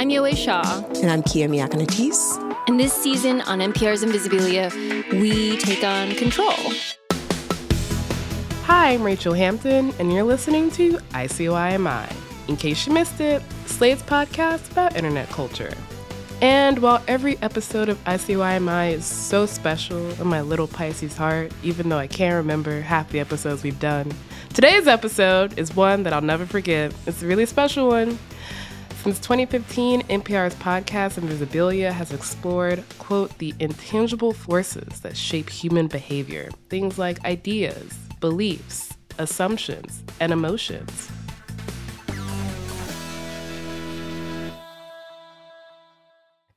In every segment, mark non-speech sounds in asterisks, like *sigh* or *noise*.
I'm Yowei Shaw. And I'm Kia Miakka Natisse. And this season on NPR's Invisibilia, we take on control. Hi, I'm Rachelle Hampton, and you're listening to ICYMI. In case you missed it, Slate's podcast about internet culture. And while every episode of ICYMI is so special in my little Pisces heart, even though I can't remember half the episodes we've done, today's episode is one that I'll never forget. It's a really special one. Since 2015, NPR's podcast Invisibilia has explored, quote, the intangible forces that shape human behavior. Things like ideas, beliefs, assumptions, and emotions.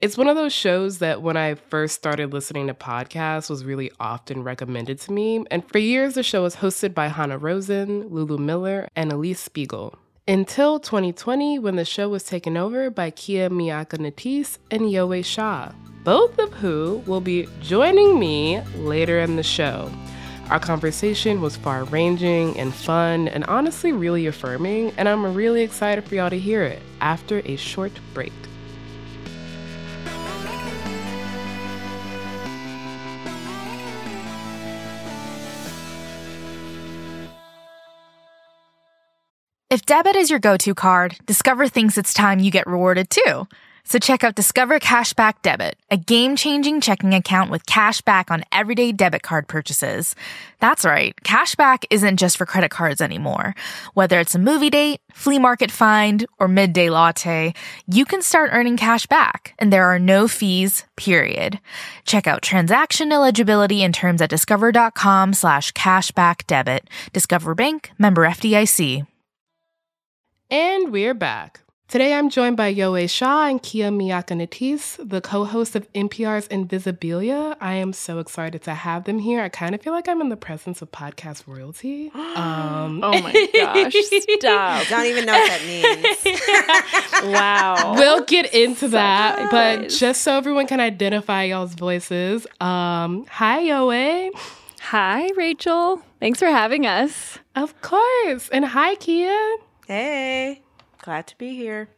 It's one of those shows that when I first started listening to podcasts was really often recommended to me. And for years, the show was hosted by Hanna Rosin, Lulu Miller, and Alix Spiegel until 2020 when the show was taken over by Kia Miakka Natisse and Yowei Shaw, both of who will be joining me later in the show. Our conversation was far ranging and fun and honestly really affirming, and I'm really excited for y'all to hear it after a short break. If debit is your go to card, Discover thinks it's time you get rewarded too. So check out Discover Cashback Debit, a game changing checking account with cash back on everyday debit card purchases. That's right, cashback isn't just for credit cards anymore. Whether it's a movie date, flea market find, or midday latte, you can start earning cash back, and there are no fees, period. Check out transaction eligibility and terms at discover.com slash cashback debit. Discover Bank, member FDIC. And we're back. Today I'm joined by Yowei Shaw and Kia Miakka Natisse, the co-host of NPR's Invisibilia. I am so excited to have them here. I kind of feel like I'm in the presence of podcast royalty. *gasps* Um, oh my gosh, stop. Don't even know what that means. *laughs* *laughs* wow. We'll get into that, but just so everyone can identify y'all's voices, um, hi Yowei. Hi Rachelle. Thanks for having us. Of course. And hi Kia. Hey, glad to be here.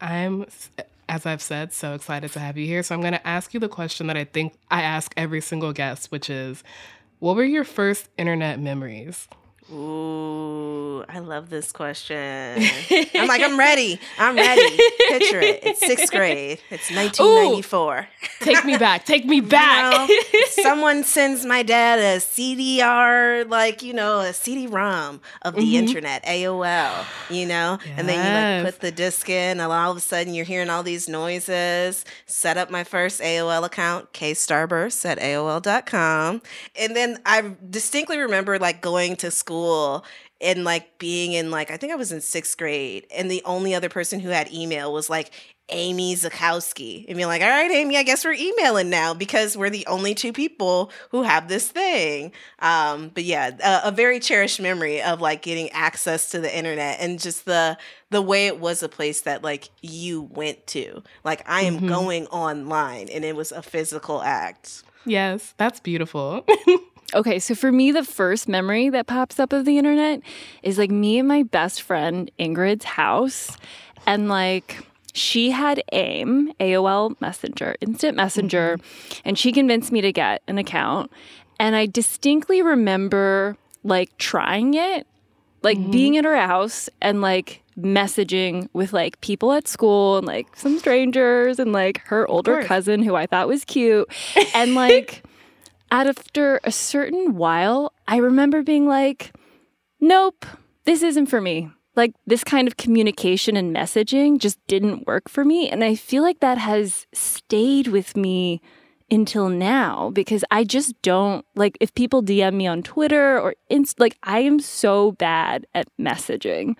I'm, as I've said, so excited to have you here. So I'm going to ask you the question that I think I ask every single guest, which is what were your first internet memories? Ooh, I love this question. *laughs* I'm like, I'm ready. I'm ready. Picture it. It's sixth grade. It's 1994. Ooh, take me back. Take me *laughs* back. You know, *laughs* someone sends my dad a CDR, like, you know, a CD-ROM of the mm-hmm. internet, AOL, you know? Yes. And then you like put the disc in, and all of a sudden you're hearing all these noises. Set up my first AOL account, kstarburst at AOL.com. And then I distinctly remember like going to school school and like being in like I think I was in sixth grade, and the only other person who had email was like Amy Zakowski, and being like, "All right, Amy, I guess we're emailing now because we're the only two people who have this thing." Um, but yeah, a, a very cherished memory of like getting access to the internet and just the the way it was a place that like you went to. Like I am mm-hmm. going online, and it was a physical act. Yes, that's beautiful. *laughs* Okay, so for me, the first memory that pops up of the internet is like me and my best friend Ingrid's house. And like, she had AIM, AOL Messenger, Instant Messenger, mm-hmm. and she convinced me to get an account. And I distinctly remember like trying it, like mm-hmm. being at her house and like messaging with like people at school and like some strangers and like her older cousin who I thought was cute. *laughs* And like, after a certain while, I remember being like, nope, this isn't for me. Like, this kind of communication and messaging just didn't work for me. And I feel like that has stayed with me until now because I just don't like if people DM me on Twitter or inst- like I am so bad at messaging.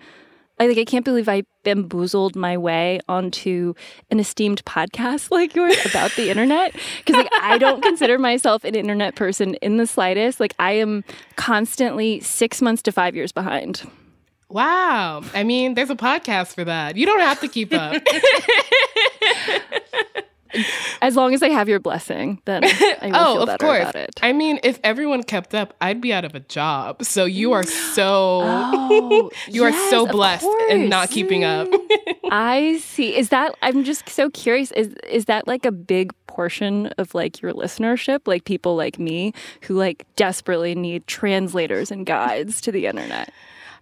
I like I can't believe I bamboozled my way onto an esteemed podcast *laughs* like yours about the internet because like I don't consider myself an internet person in the slightest. Like I am constantly 6 months to 5 years behind. Wow. I mean, there's a podcast for that. You don't have to keep up. *laughs* As long as I have your blessing, then I *laughs* will oh, feel of better course. about it. I mean, if everyone kept up, I'd be out of a job. So you are so *gasps* Oh, *laughs* you are so blessed in not keeping up. Mm. I see. Is that I'm just so curious. Is is that like a big portion of like your listenership? Like people like me who like desperately need translators and guides to the internet.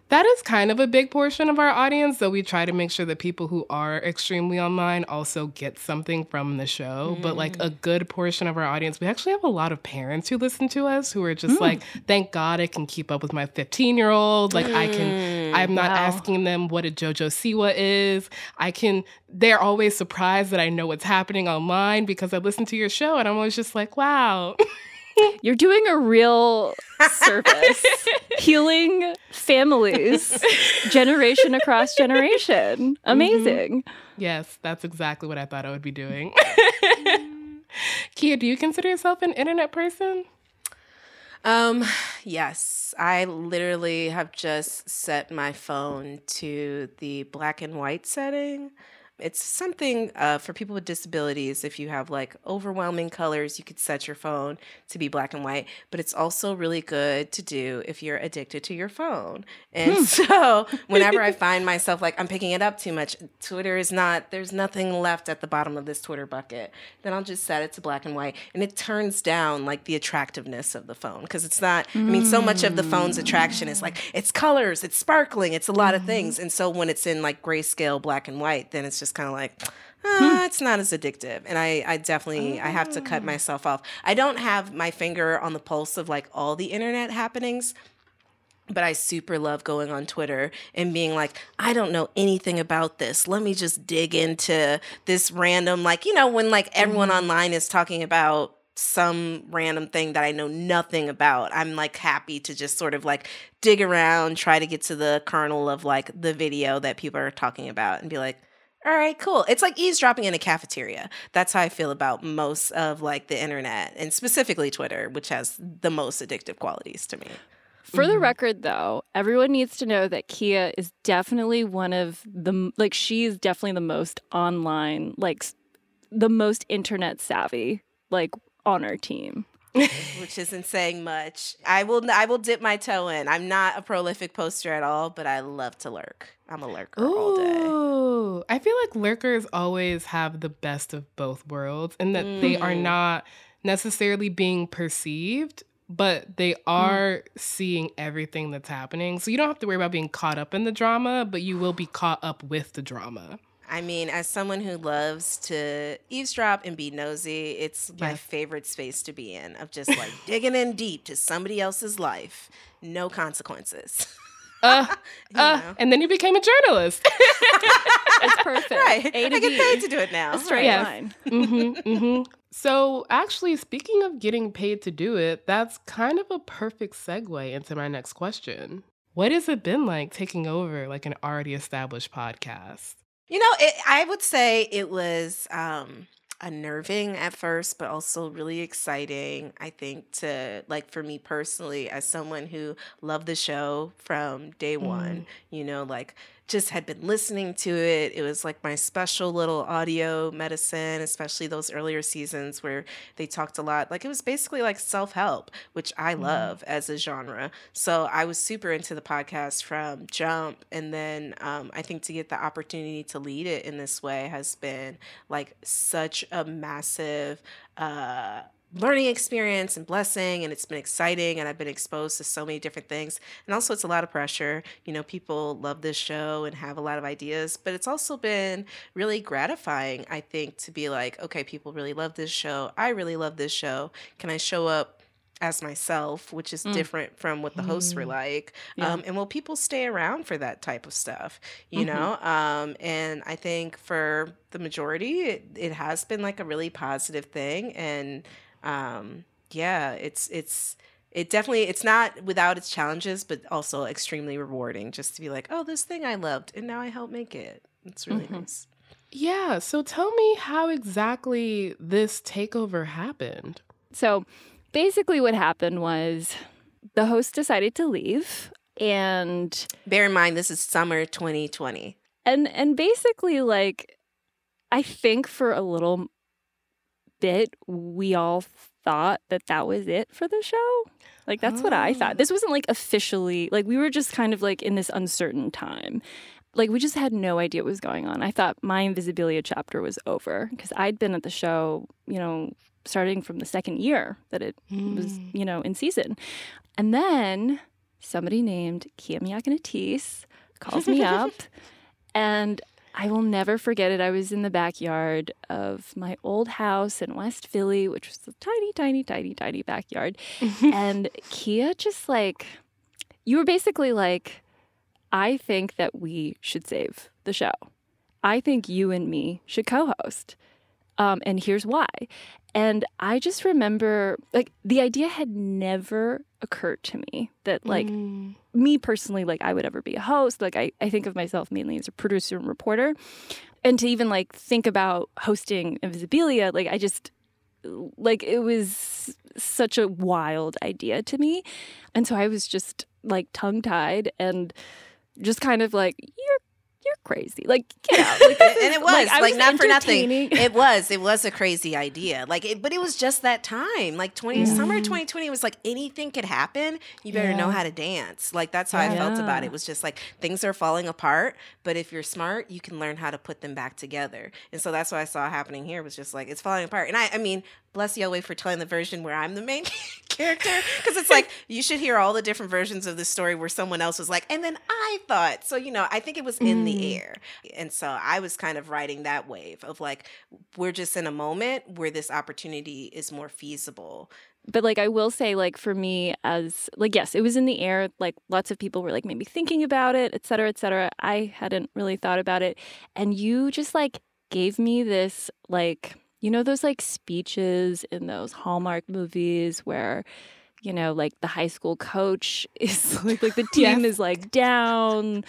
That is kind of a big portion of our audience, though we try to make sure that people who are extremely online also get something from the show. But like a mm. good portion of our audience, we actually have a lot of parents who listen to us who are just hmm. like, thank God I can keep up with my 15 year old. Like I can, mm, I'm not Wow. asking them what a JoJo Siwa is. I can, they're always surprised that I know what's happening online because I listen to your show and I'm always just like, wow. *laughs* *laughs* You're doing a real service, *laughs* healing families, *laughs* generation across generation. Amazing. yes, that's exactly what I thought I would be doing. Kia, do you consider yourself an internet person? Um, yes, I literally have just set my phone to the black and white setting. It's something uh, for people with disabilities. If you have like overwhelming colors, you could set your phone to be black and white. But it's also really good to do if you're addicted to your phone. And so, *laughs* whenever I find myself like I'm picking it up too much, Twitter is not, there's nothing left at the bottom of this Twitter bucket, then I'll just set it to black and white. And it turns down like the attractiveness of the phone because it's not, I mean, so much of the phone's attraction is like it's colors, it's sparkling, it's a lot of things. And so, when it's in like grayscale black and white, then it's just kind of like, uh, it's not as addictive. And I, I definitely, I have to cut myself off. I don't have my finger on the pulse of like all the internet happenings but I super love going on Twitter and being like, I don't know anything about this. Let me just dig into this random, like, you know, when like everyone online is talking about some random thing that I know nothing about, I'm like happy to just sort of like dig around, try to get to the kernel of like the video that people are talking about and be like, all right, cool. It's like eavesdropping in a cafeteria. That's how I feel about most of like the internet and specifically Twitter, which has the most addictive qualities to me. For the mm-hmm. record, though, everyone needs to know that Kia is definitely one of the like she is definitely the most online, like the most internet savvy, like on our team. *laughs* which isn't saying much. I will I will dip my toe in. I'm not a prolific poster at all, but I love to lurk. I'm a lurker all day. I feel like lurkers always have the best of both worlds in that they are mm-hmm. not necessarily being perceived, but they mm. are seeing everything that's happening. So you don't have to worry about being caught up in the drama, but you will be caught up with the drama. I mean, as someone who loves to eavesdrop and be nosy, it's my favorite space to be in of just like *laughs* digging in deep to somebody else's life, no consequences. *laughs* Uh, uh, and then you became a journalist. *laughs* It's perfect. right. A to I get B. paid to do it now. A straight Yes. line. hmm hmm So, actually, speaking of getting paid to do it, that's kind of a perfect segue into my next question. What has it been like taking over like an already established podcast? You know, it, I would say it was um, unnerving at first, but also really exciting. I think to like for me personally, as someone who loved the show from day one, you know, like just had been listening to it. It was like my special little audio medicine, especially those earlier seasons where they talked a lot. Like it was basically like self help, which I love as a genre. So I was super into the podcast from Jump. And then um, I think to get the opportunity to lead it in this way has been like such a massive. Uh, learning experience and blessing and it's been exciting and I've been exposed to so many different things and also it's a lot of pressure you know people love this show and have a lot of ideas but it's also been really gratifying I think to be like okay people really love this show I really love this show can I show up as myself, which is mm. different from what the hosts were mm. like? Yeah. Um, and will people stay around for that type of stuff? You mm-hmm. know? Um, and I think for the majority, it, it, has been like a really positive thing. And um, yeah, it's, it's, it definitely it's not without its challenges but also extremely rewarding just to be like oh this thing i loved and now i help make it. It's really mm-hmm. nice. Yeah so tell me how exactly this takeover happened. So basically what happened was the host decided to leave and bear in mind this is summer 2020 and and basically like i think for a little bit we all thought that that was it for the show. Like that's oh. what I thought. This wasn't like officially like we were just kind of like in this uncertain time. Like we just had no idea what was going on. I thought my Invisibilia chapter was over because I'd been at the show, you know, starting from the second year that it mm. was, you know, in season. And then somebody named Kia Miakka Natisse calls me up *laughs* and I will never forget it. I was in the backyard of my old house in West Philly, which was a tiny, tiny, tiny, tiny backyard. *laughs* and Kia just like, you were basically like, I think that we should save the show. I think you and me should co host. Um, and here's why. And I just remember, like, the idea had never occurred to me that, like, mm. me personally, like, I would ever be a host. Like, I, I think of myself mainly as a producer and reporter. And to even, like, think about hosting Invisibilia, like, I just, like, it was such a wild idea to me. And so I was just, like, tongue tied and just kind of like, you're you're crazy. Like, get out. *laughs* Like, and it was like, like was not for nothing. *laughs* It was. It was a crazy idea. Like, it, but it was just that time. Like twenty mm-hmm. summer 2020 was like anything could happen. You better yeah. know how to dance. Like that's how yeah. I felt about it. It was just like things are falling apart, but if you're smart, you can learn how to put them back together. And so that's what I saw happening here. Was just like it's falling apart. And I, I mean, bless Yowei for telling the version where I'm the main *laughs* character because it's like *laughs* you should hear all the different versions of the story where someone else was like, and then I thought. So you know, I think it was in mm. the air, and so I was kind of riding that wave of like we're just in a moment where this opportunity is more feasible but like I will say, like for me, as like yes, it was in the air. Like lots of people were like maybe thinking about it, et cetera, et cetera. I hadn't really thought about it, and you just like gave me this like you know those like speeches in those Hallmark movies where you know like the high school coach *laughs* is like, like the *laughs* team yes. is like down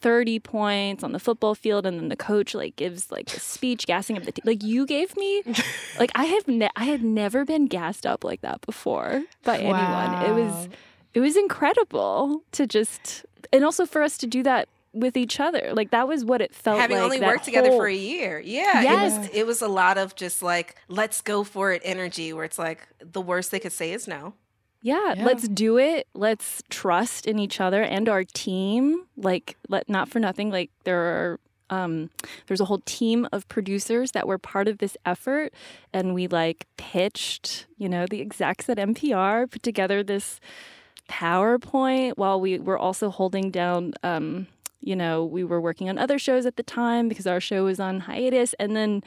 30 points on the football field and then the coach like gives like a speech gassing up the team like you gave me *laughs* like i have ne- i had never been gassed up like that before by wow. anyone it was it was incredible to just and also for us to do that with each other. Like that was what it felt Having like. Having only worked whole... together for a year. Yeah. Yes. It was, it was a lot of just like, let's go for it energy where it's like the worst they could say is no. Yeah, yeah, let's do it. Let's trust in each other and our team. Like, let not for nothing. Like, there are um, there's a whole team of producers that were part of this effort, and we like pitched. You know, the execs at NPR put together this PowerPoint while we were also holding down um, you know, we were working on other shows at the time because our show was on hiatus. And then,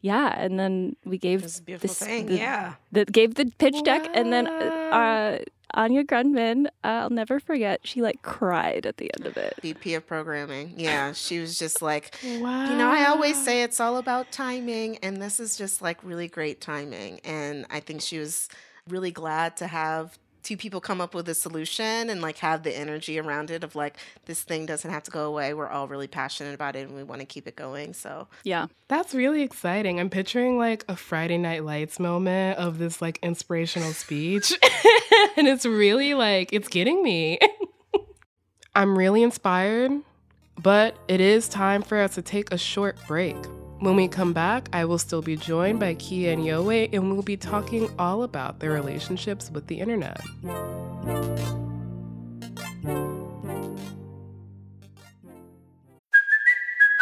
yeah, and then we gave this beautiful this, thing, the, yeah, that gave the pitch wow. deck, and then uh, Anya Grundmann, I'll never forget. She like cried at the end of it. VP of programming, yeah, she was just like, wow. you know, I always say it's all about timing, and this is just like really great timing, and I think she was really glad to have two people come up with a solution and like have the energy around it of like this thing doesn't have to go away. We're all really passionate about it and we want to keep it going so. Yeah. That's really exciting. I'm picturing like a friday night lights moment of this like inspirational speech. *laughs* And it's really like it's getting me. *laughs* I'm really inspired but it is time for us to take a short break when we come back, I will still be joined by Kia and Yowei, and we'll be talking all about their relationships with the internet.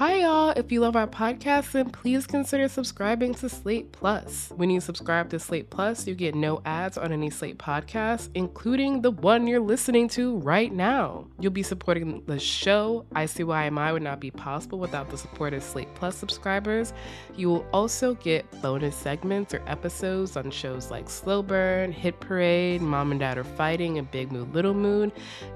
Hi, y'all. If you love our podcast, then please consider subscribing to Slate Plus. When you subscribe to Slate Plus, you get no ads on any Slate podcast, including the one you're listening to right now. You'll be supporting the show. ICYMI would not be possible without the support of Slate Plus subscribers. You will also get bonus segments or episodes on shows like Slow Burn, Hit Parade, Mom and Dad Are Fighting, and Big Mood Little Mood.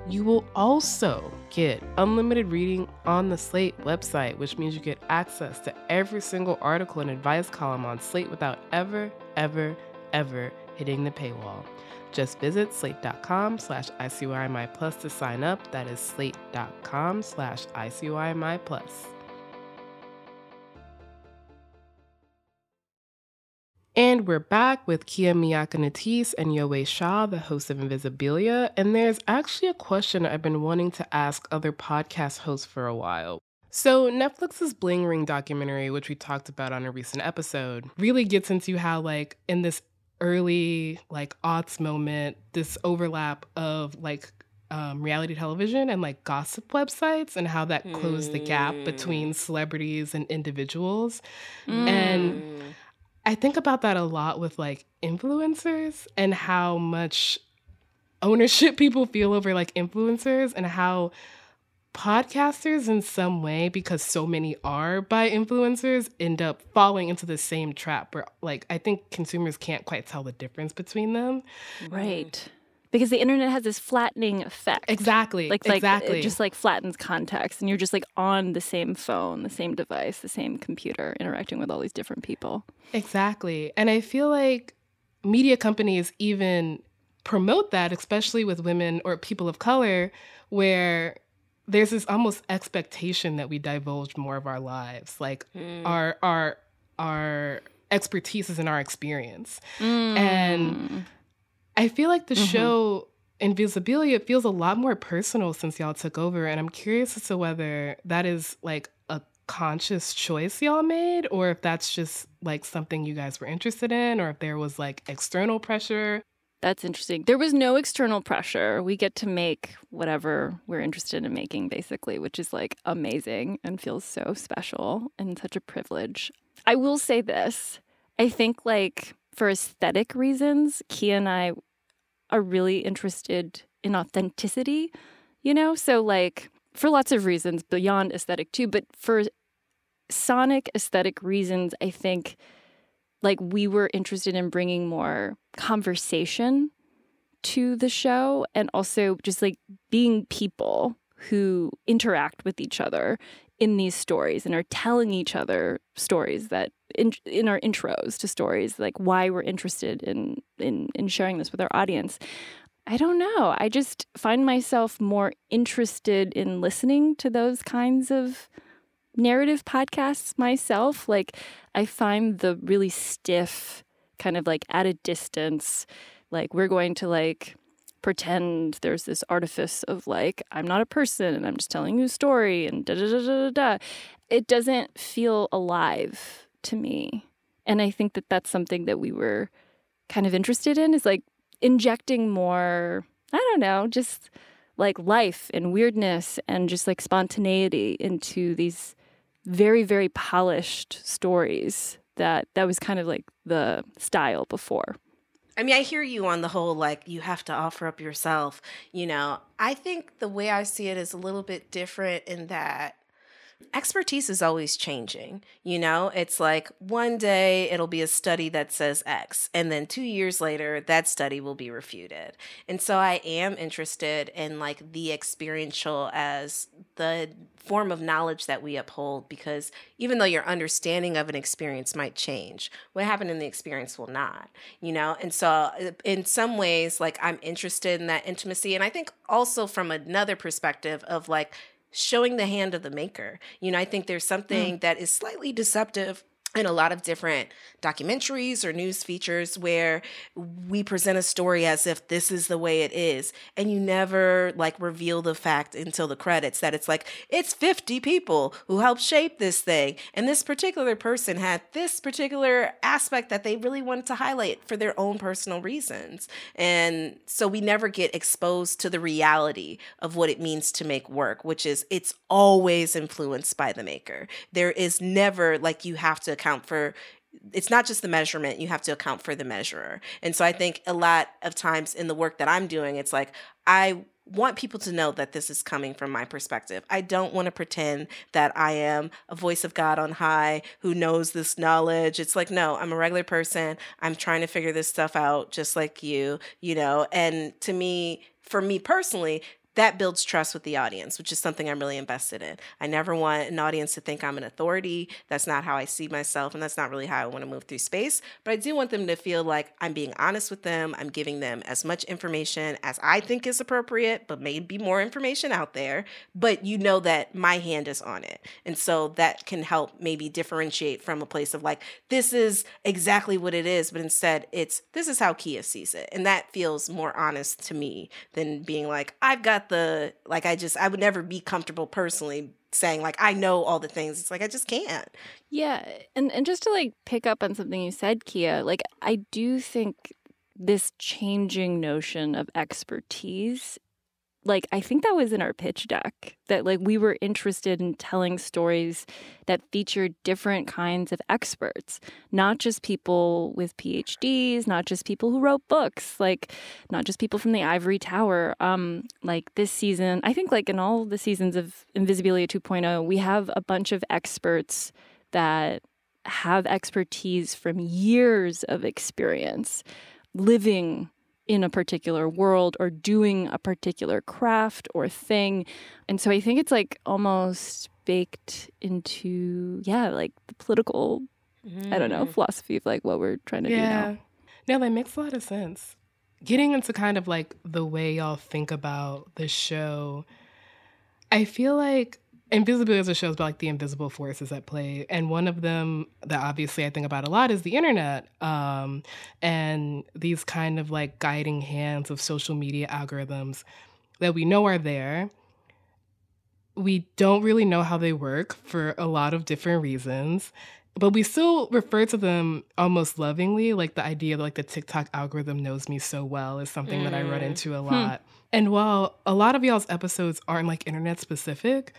You will also get unlimited reading on the Slate website, which means you get access to every single article and advice column on Slate without ever, ever, ever hitting the paywall. Just visit slate.com slash ICYMI plus to sign up. That is slate.com slash ICYMI plus. And we're back with Kia Miakka Natisse and Yowei Shaw, the host of Invisibilia. And there's actually a question I've been wanting to ask other podcast hosts for a while. So, Netflix's Bling Ring documentary, which we talked about on a recent episode, really gets into how, like, in this early, like, aughts moment, this overlap of, like, um, reality television and like gossip websites and how that closed the gap between celebrities and individuals. And I think about that a lot with like influencers and how much ownership *laughs* people feel over like influencers and how podcasters in some way because so many are by influencers end up falling into the same trap where like I think consumers can't quite tell the difference between them. Right. Because the internet has this flattening effect. Exactly. Like, like exactly. it just like flattens context, and you're just like on the same phone, the same device, the same computer, interacting with all these different people. Exactly. And I feel like media companies even promote that, especially with women or people of color, where there's this almost expectation that we divulge more of our lives, like mm. our our our expertise is in our experience. Mm. And I feel like the mm-hmm. show Invisibilia feels a lot more personal since y'all took over. And I'm curious as to whether that is like a conscious choice y'all made, or if that's just like something you guys were interested in, or if there was like external pressure. That's interesting. There was no external pressure. We get to make whatever we're interested in making, basically, which is like amazing and feels so special and such a privilege. I will say this I think, like, for aesthetic reasons, Kia and I are really interested in authenticity, you know? So, like, for lots of reasons beyond aesthetic, too, but for sonic aesthetic reasons, I think like we were interested in bringing more conversation to the show and also just like being people who interact with each other in these stories and are telling each other stories that in, in our intros to stories like why we're interested in, in in sharing this with our audience. I don't know. I just find myself more interested in listening to those kinds of narrative podcasts myself. Like, I find the really stiff, kind of like at a distance, like, we're going to like pretend there's this artifice of like, I'm not a person and I'm just telling you a story and da da da da da. It doesn't feel alive to me. And I think that that's something that we were kind of interested in is like injecting more, I don't know, just like life and weirdness and just like spontaneity into these very very polished stories that that was kind of like the style before I mean, I hear you on the whole, like, you have to offer up yourself. You know, I think the way I see it is a little bit different in that expertise is always changing. You know, it's like one day it'll be a study that says X, and then two years later, that study will be refuted. And so I am interested in like the experiential as the form of knowledge that we uphold because even though your understanding of an experience might change, what happened in the experience will not, you know? And so, uh, in some ways, like I'm interested in that intimacy. And I think also from another perspective of like, showing the hand of the maker. You know, I think there's something mm. that is slightly deceptive in a lot of different documentaries or news features where we present a story as if this is the way it is. And you never like reveal the fact until the credits that it's like it's 50 people who helped shape this thing and this particular person had this particular aspect that they really wanted to highlight for their own personal reasons. And so we never get exposed to the reality of what it means to make work which is it's always influenced by the maker. There is never like you have to account for it's not just the measurement you have to account for the measurer and so i think a lot of times in the work that i'm doing it's like i want people to know that this is coming from my perspective. I don't want to pretend that I am a voice of God on high who knows this knowledge. It's like, no, I'm a regular person. I'm trying to figure this stuff out just like you, you know. And to me, for me personally, that builds trust with the audience, which is something I'm really invested in. I never want an audience to think I'm an authority. That's not how I see myself, and that's not really how I want to move through space. But I do want them to feel like I'm being honest with them. I'm giving them as much information as I think is appropriate, but maybe more information out there. But you know that my hand is on it. And so that can help maybe differentiate from a place of like, this is exactly what it is, but instead it's this is how Kia sees it. And that feels more honest to me than being like, I've got the like I just I would never be comfortable personally saying like I know all the things. It's like I just can't. Yeah, and and just to like pick up on something you said, Kia, like I do think this changing notion of expertise like I think that was in our pitch deck that like we were interested in telling stories that featured different kinds of experts, not just people with PhDs, not just people who wrote books, like not just people from the ivory tower. Um like this season, I think like in all the seasons of Invisibilia 2.0, we have a bunch of experts that have expertise from years of experience living in a particular world or doing a particular craft or thing. And so I think it's like almost baked into, yeah, like the political, mm. I don't know, mm. philosophy of like what we're trying to yeah. do now. No, that makes a lot of sense. Getting into kind of like the way y'all think about the show, I feel like Invisibilia is a show about like the invisible forces at play, and one of them that obviously I think about a lot is the internet, um, and these kind of like guiding hands of social media algorithms that we know are there. We don't really know how they work for a lot of different reasons, but we still refer to them almost lovingly. Like the idea that like the TikTok algorithm knows me so well is something mm. that I run mm. into a hmm. lot. Hmm. And while a lot of y'all's episodes aren't like internet specific,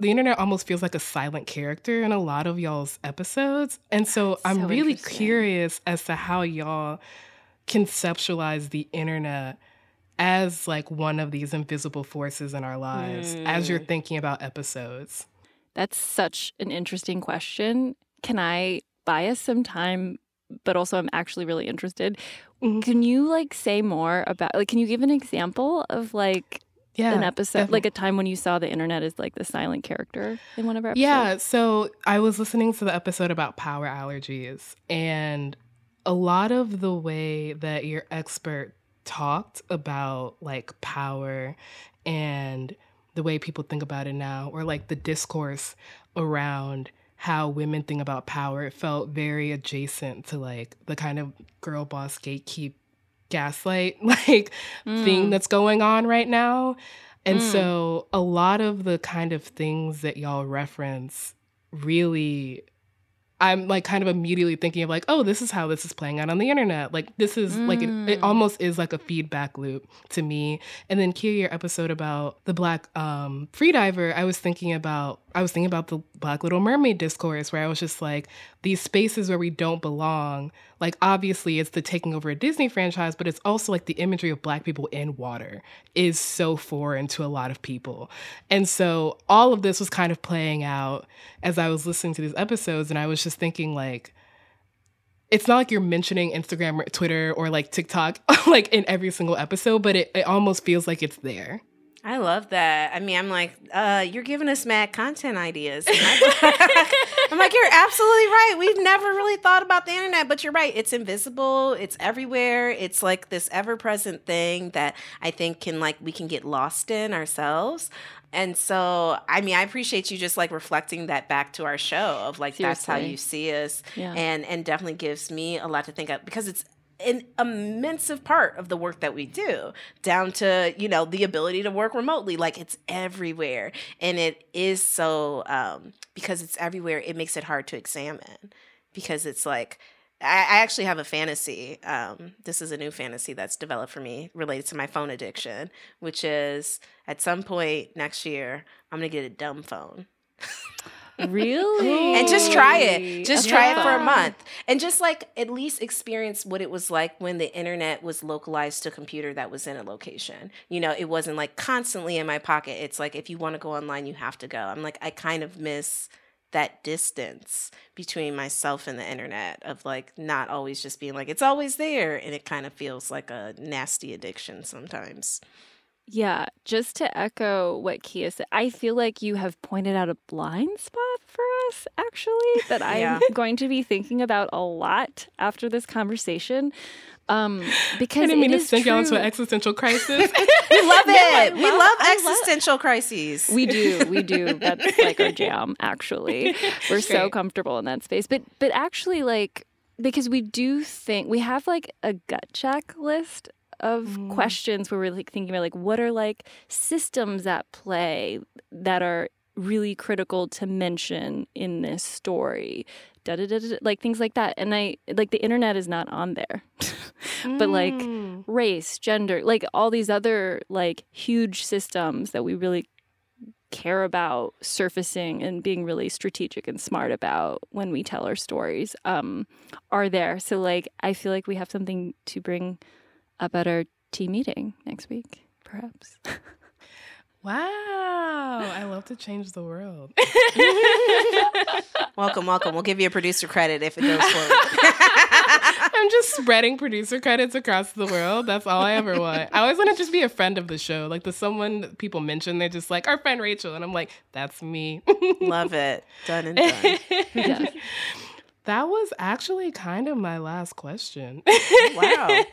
the internet almost feels like a silent character in a lot of y'all's episodes. And so, so I'm really curious as to how y'all conceptualize the internet as like one of these invisible forces in our lives mm. as you're hmm. thinking about episodes. That's such an interesting question. Can I buy us some time but also I'm actually really interested. Mm-hmm. Can you like say more about like can you give an example of like yeah, an episode, definitely. like a time when you saw the internet as like the silent character in one of our episodes? Yeah, so I was listening to the episode about power allergies, and a lot of the way that your expert talked about like power and the way people think about it now, or like the discourse around how women think about power, it felt very adjacent to like the kind of girl boss gatekeep gaslight *laughs* like mm. thing that's going on right now. And mm. so a lot of the kind of things that y'all reference really I'm like kind of immediately thinking of like, oh, this is how this is playing out on the internet. Like this is mm. like it, it, mm. almost is like a feedback loop to me. And then Kia, your episode about the black um, freediver, I was thinking about I was thinking about the Black Little Mermaid discourse where I was just like, these spaces where we don't belong, like obviously it's the taking over a Disney franchise, but it's also like the imagery of black people in water is so foreign to a lot of people. And so all of this was kind of playing out as I was listening to these episodes, and I was just thinking like, it's not like you're mentioning Instagram or Twitter or like TikTok *laughs* like in every single episode, but it, it almost feels like it's there. I love that. I mean, I'm like, uh, you're giving us mad content ideas. *laughs* *laughs* I'm like, you're absolutely right. We've never really thought about the internet, but you're right. It's invisible. It's everywhere. It's like this ever present thing that I think can like we can get lost in ourselves. And so, I mean, I appreciate you just like reflecting that back to our show of like Seriously. that's how you see us, yeah. and and definitely gives me a lot to think of because it's an immense part of the work that we do down to you know the ability to work remotely. Like it's everywhere. And it is so um, because it's everywhere it makes it hard to examine. Because it's like I, actually have a fantasy um, this is a new fantasy that's developed for me related to my phone addiction which is at some point next year i'm gonna get a dumb phone *laughs* Really? and just try it. Just try it for a month. And just like at least experience what it was like when the internet was localized to a computer that was in a location. You know, it wasn't like constantly in my pocket. It's like if you want to go online, you have to go. I'm like, I kind of miss that distance between myself and the internet of like not always just being like it's always there and it kind of feels like a nasty addiction sometimes. Yeah, just to echo what Kia said, I feel like you have pointed out a blind spot for actually, that I'm *laughs* going to be thinking about a lot after this conversation. Um, because I didn't mean to sink y'all into an existential crisis. *laughs* we love it. No, we love, love existential love crises. We do. We do. That's like our jam. Actually, *laughs* we're so comfortable in that space. But but actually, like because we do think we have like a gut check list of mm. questions where we're like thinking about like what are like systems at play that are really critical to mention in this story da, da, da, like things like that and i like the internet is not on there *laughs* but like mm. race gender like all these other like huge systems that we really care about surfacing and being really strategic and smart about when we tell our stories um, are there so like i feel like we have something to bring up at our team meeting next week, perhaps. *laughs* Wow. I love to change the world. *laughs* welcome, welcome. We'll give you a producer credit if it goes *laughs* forward. *laughs* I'm just spreading producer credits across the world. That's all I ever want. I always want to just be a friend of the show. Like the someone people mention, they're just like, our friend Rachelle. And I'm like, that's me. love it. Done and done. yes. That was actually kind of my last question. wow.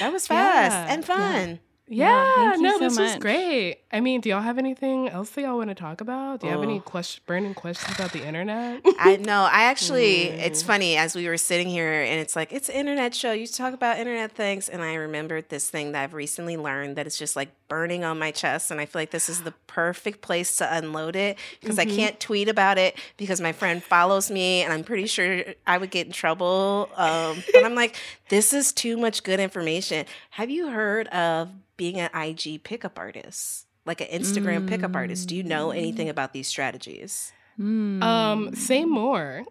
That was fast yeah, and fun. Yeah. Yeah, yeah no, so this much. was great. I mean, do y'all have anything else that y'all want to talk about? Do you oh. have any question, burning questions about the internet? *laughs* I know. I actually, mm. it's funny as we were sitting here, and it's like it's an internet show. You talk about internet things, and I remembered this thing that I've recently learned that is just like burning on my chest, and I feel like this is the perfect place to unload it because mm-hmm. I can't tweet about it because my friend follows me, and I'm pretty sure I would get in trouble. Um, but I'm like, this is too much good information. Have you heard of being an IG pickup artist, like an Instagram mm. pickup artist. Do you know anything about these strategies? Mm. Um, say more.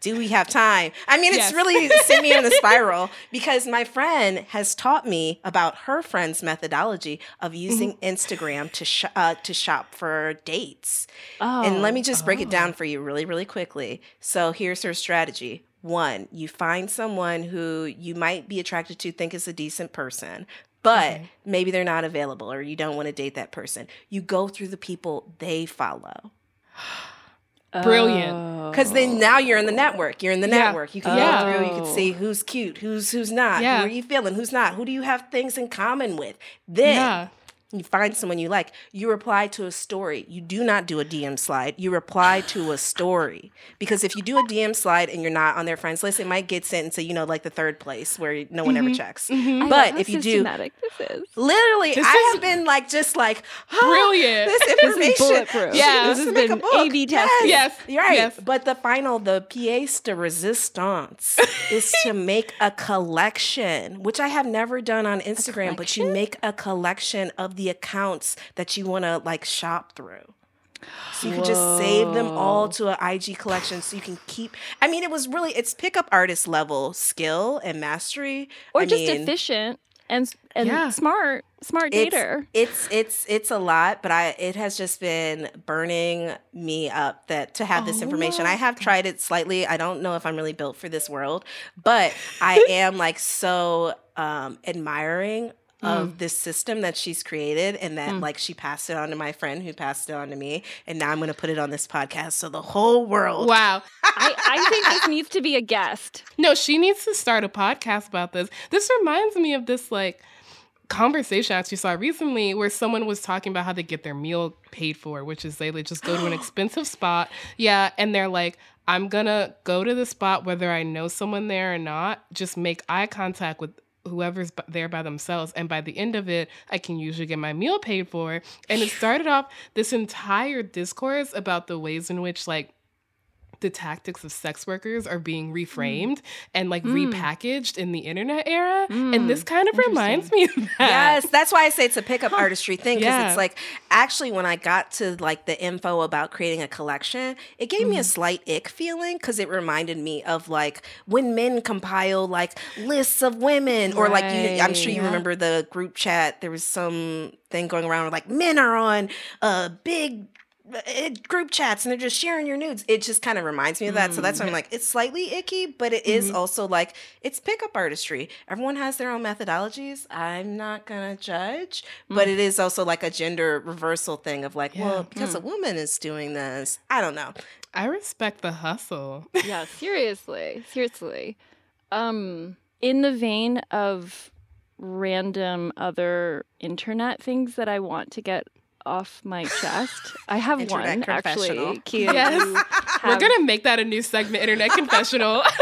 Do we have time? I mean, yes. it's really sent me in a spiral *laughs* because my friend has taught me about her friend's methodology of using mm-hmm. Instagram to sh- uh, to shop for dates. Oh, and let me just break oh. it down oh. for you really, really quickly. So here's her strategy. One, you find someone who you might be attracted to, think is a decent person, but okay. maybe they're not available or you don't want to date that person. You go through the people they follow. *gasps* Brilliant. Oh. Because then now you're in the network. You're in the yeah. network. You can yeah. go oh. through. You can see who's cute, who's who's not. Yeah. Who are you feeling? Who's not? Who do you have things in common with? Then yeah you find someone you like, you reply to a story. You do not do a DM slide. You reply to a story. Because if you do a DM slide and you're not on their friends list, it might get sent into, you know, like the third place where no one mm-hmm. ever checks. Mm-hmm. But if you do this is. Literally, this I have been like just like oh, *gasps* brilliant. This information. This yeah, this has been A B tested. Yes. yes. Right. Yes. But the final, the pièce de resistance *laughs* is to make a collection, which I have never done on Instagram, but you make a collection of the accounts that you want to like shop through. So you could just save them all to an IG collection so you can keep I mean it was really it's pickup artist level skill and mastery. Or I just mean, efficient and and Yeah. smart, smart it's, dater. it's it's it's a lot, but I it has just been burning me up that to have this information. I have tried it slightly. I don't know if I'm really built for this world, but I *laughs* am like so um admiring of mm. this system that she's created and that mm. like she passed it on to my friend who passed it on to me and now I'm going to put it on this podcast so the whole world Wow. *laughs* I, I think this needs to be a guest. No, she needs to start a podcast about this. This reminds me of this like conversation I actually saw recently where someone was talking about how they get their meal paid for, which is they like, just go to an *gasps* expensive spot. Yeah, and they're like, I'm gonna go to the spot whether I know someone there or not, just make eye contact with whoever's b- there by themselves and by the end of it i can usually get my meal paid for. And it started off this entire discourse about the ways in which like the tactics of sex workers are being mm. reframed and like mm. repackaged in the internet era. and mm. this kind of reminds me of that. Yes, that's why I say it's a pickup *gasps* artistry thing because Yeah. it's like actually when I got to like the info about creating a collection, it gave me a slight ick feeling because it reminded me of like when men compile like lists of women or like you, I'm sure you Right. remember the group chat. There was some thing going around like men are on a big group chats and they're just sharing your nudes. It just kind of reminds me of that. So that's why I'm mm-hmm. like, it's slightly icky, but it is mm-hmm. also like it's pickup artistry. Everyone has their own methodologies. I'm not gonna judge, but it mm-hmm. is also like a gender reversal thing of like, well, because a mm. woman is doing this, I don't know. I respect the hustle. *laughs* yeah, seriously, seriously. Um, in the vein of random other internet things that I want to get off my chest, I have Internet one actually. Kia, Yes. you We're gonna make that a new segment, Internet Confessional. *laughs*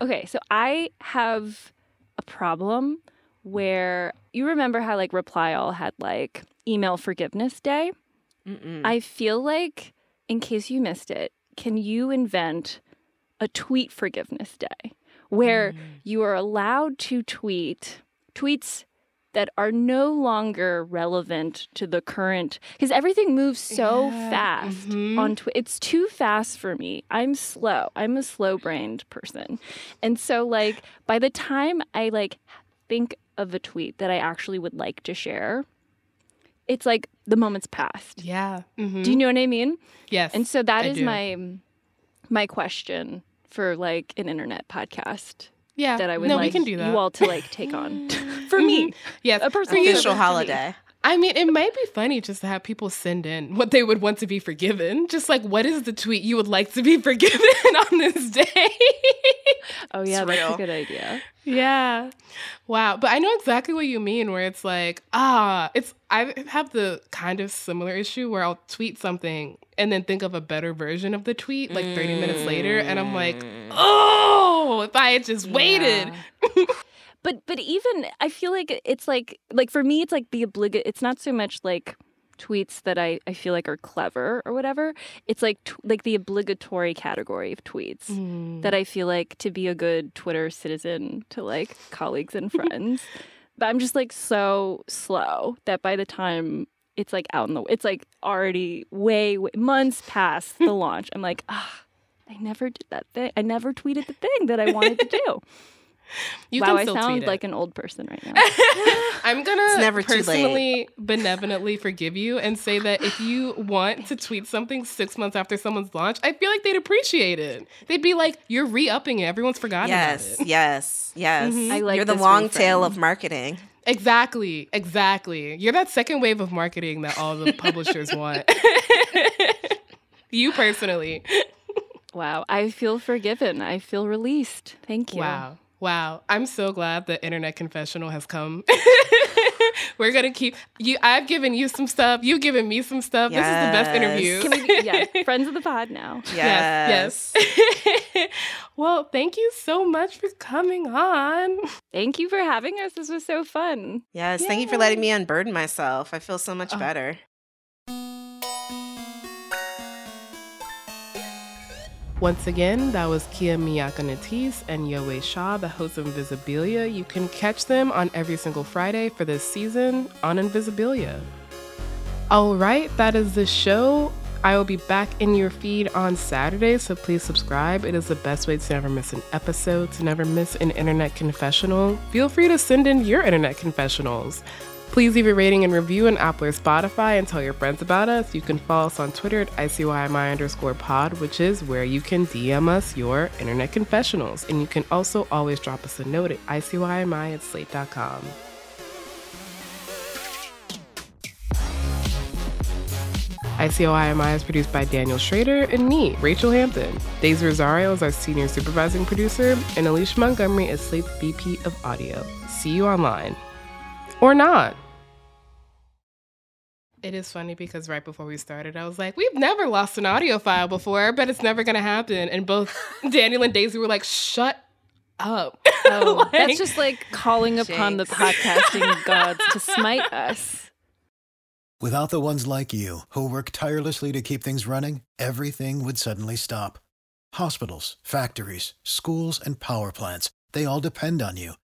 Okay, so I have a problem where you remember how like Reply All had like email forgiveness day? I feel like in case you missed it, can you invent a tweet forgiveness day where mm. you are allowed to tweet tweets that are no longer relevant to the current because everything moves so fast on Twitter. It's too fast for me. I'm slow. I'm a slow-brained person. And so like by the time I like think of a tweet that I actually would like to share, it's like the moment's passed. yeah. mhm. Do you know what I mean? Yes. And so that I is do. my my question for like an internet podcast yeah. that I would no, like we can do that. you all to like take on *laughs* for me. yes. a person For Official for me. holiday. I mean, it might be funny just to have people send in what they would want to be forgiven. Just like, what is the tweet you would like to be *laughs* forgiven on this day? Oh yeah, It's that's real. a good idea. yeah. Wow. But I know exactly what you mean, where it's like, ah, it's, I have the kind of similar issue where I'll tweet something and then think of a better version of the tweet like 30 minutes later. And I'm like, oh, if I had just waited. *laughs* But but even I feel like it's like like for me it's like the obligate. It's not so much like tweets that I, I feel like are clever or whatever. It's like t- like the obligatory category of tweets Mm. that I feel like to be a good Twitter citizen to like colleagues and *laughs* friends. but I'm just like so slow that by the time it's like out in the it's like already way, way months past the *laughs* launch. I'm like, ah, I never did that thing. I never tweeted the thing that I wanted to do. *laughs* You wow, can I sound tweet it. like an old person right now. *laughs* I'm gonna never personally benevolently forgive you and say that if you want to tweet something six months after someone's launch, I feel like they'd appreciate it. They'd be like, "You're re-upping it. Everyone's forgotten Yes, about it." yes, yes. Mm-hmm. I like You're the this long tail of marketing. Exactly, exactly. You're that second wave of marketing that all the publishers *laughs* want. *laughs* you personally. wow, I feel forgiven. I feel released. Thank you. Wow. Wow. I'm so glad the internet confessional has come. *laughs* We're gonna keep you I've given you some stuff, you've given me some stuff. This is the best interview. Can we be, yeah, *laughs* friends of the pod now. Yes. Yes. Yes. *laughs* well, thank you so much for coming on. Thank you for having us. This was so fun. Yes, thank you for letting me unburden myself. I feel so much oh. better. Once again, that was Kia Miakka Natisse and Yowei Shaw, the hosts of Invisibilia. You can catch them on every single Friday for this season on Invisibilia. All right, that is the show. I will be back in your feed on Saturday, so please subscribe. It is the best way to never miss an episode, to never miss an internet confessional. Feel free to send in your internet confessionals. Please leave a rating and review on Apple or Spotify and tell your friends about us. You can follow us on Twitter at ICYMI underscore pod, which is where you can DM us your internet confessionals. And you can also always drop us a note at ICYMI at slate.com. ICYMI is produced by Daniel Schroeder and me, Rachelle Hampton. Daisy Rosario is our senior supervising producer, and Alicia Montgomery is Slate's VP of Audio. See you online. Or not. It is funny because right before we started, I was like, we've never lost an audio file before, but it's never going to happen. And both *laughs* Daniel and Daisy were like, shut up. *laughs* *laughs* Oh, like, that's just like calling upon the podcasting gods to smite us. Without the ones like you, who work tirelessly to keep things running, everything would suddenly stop. Hospitals, factories, schools, and power plants, they all depend on you.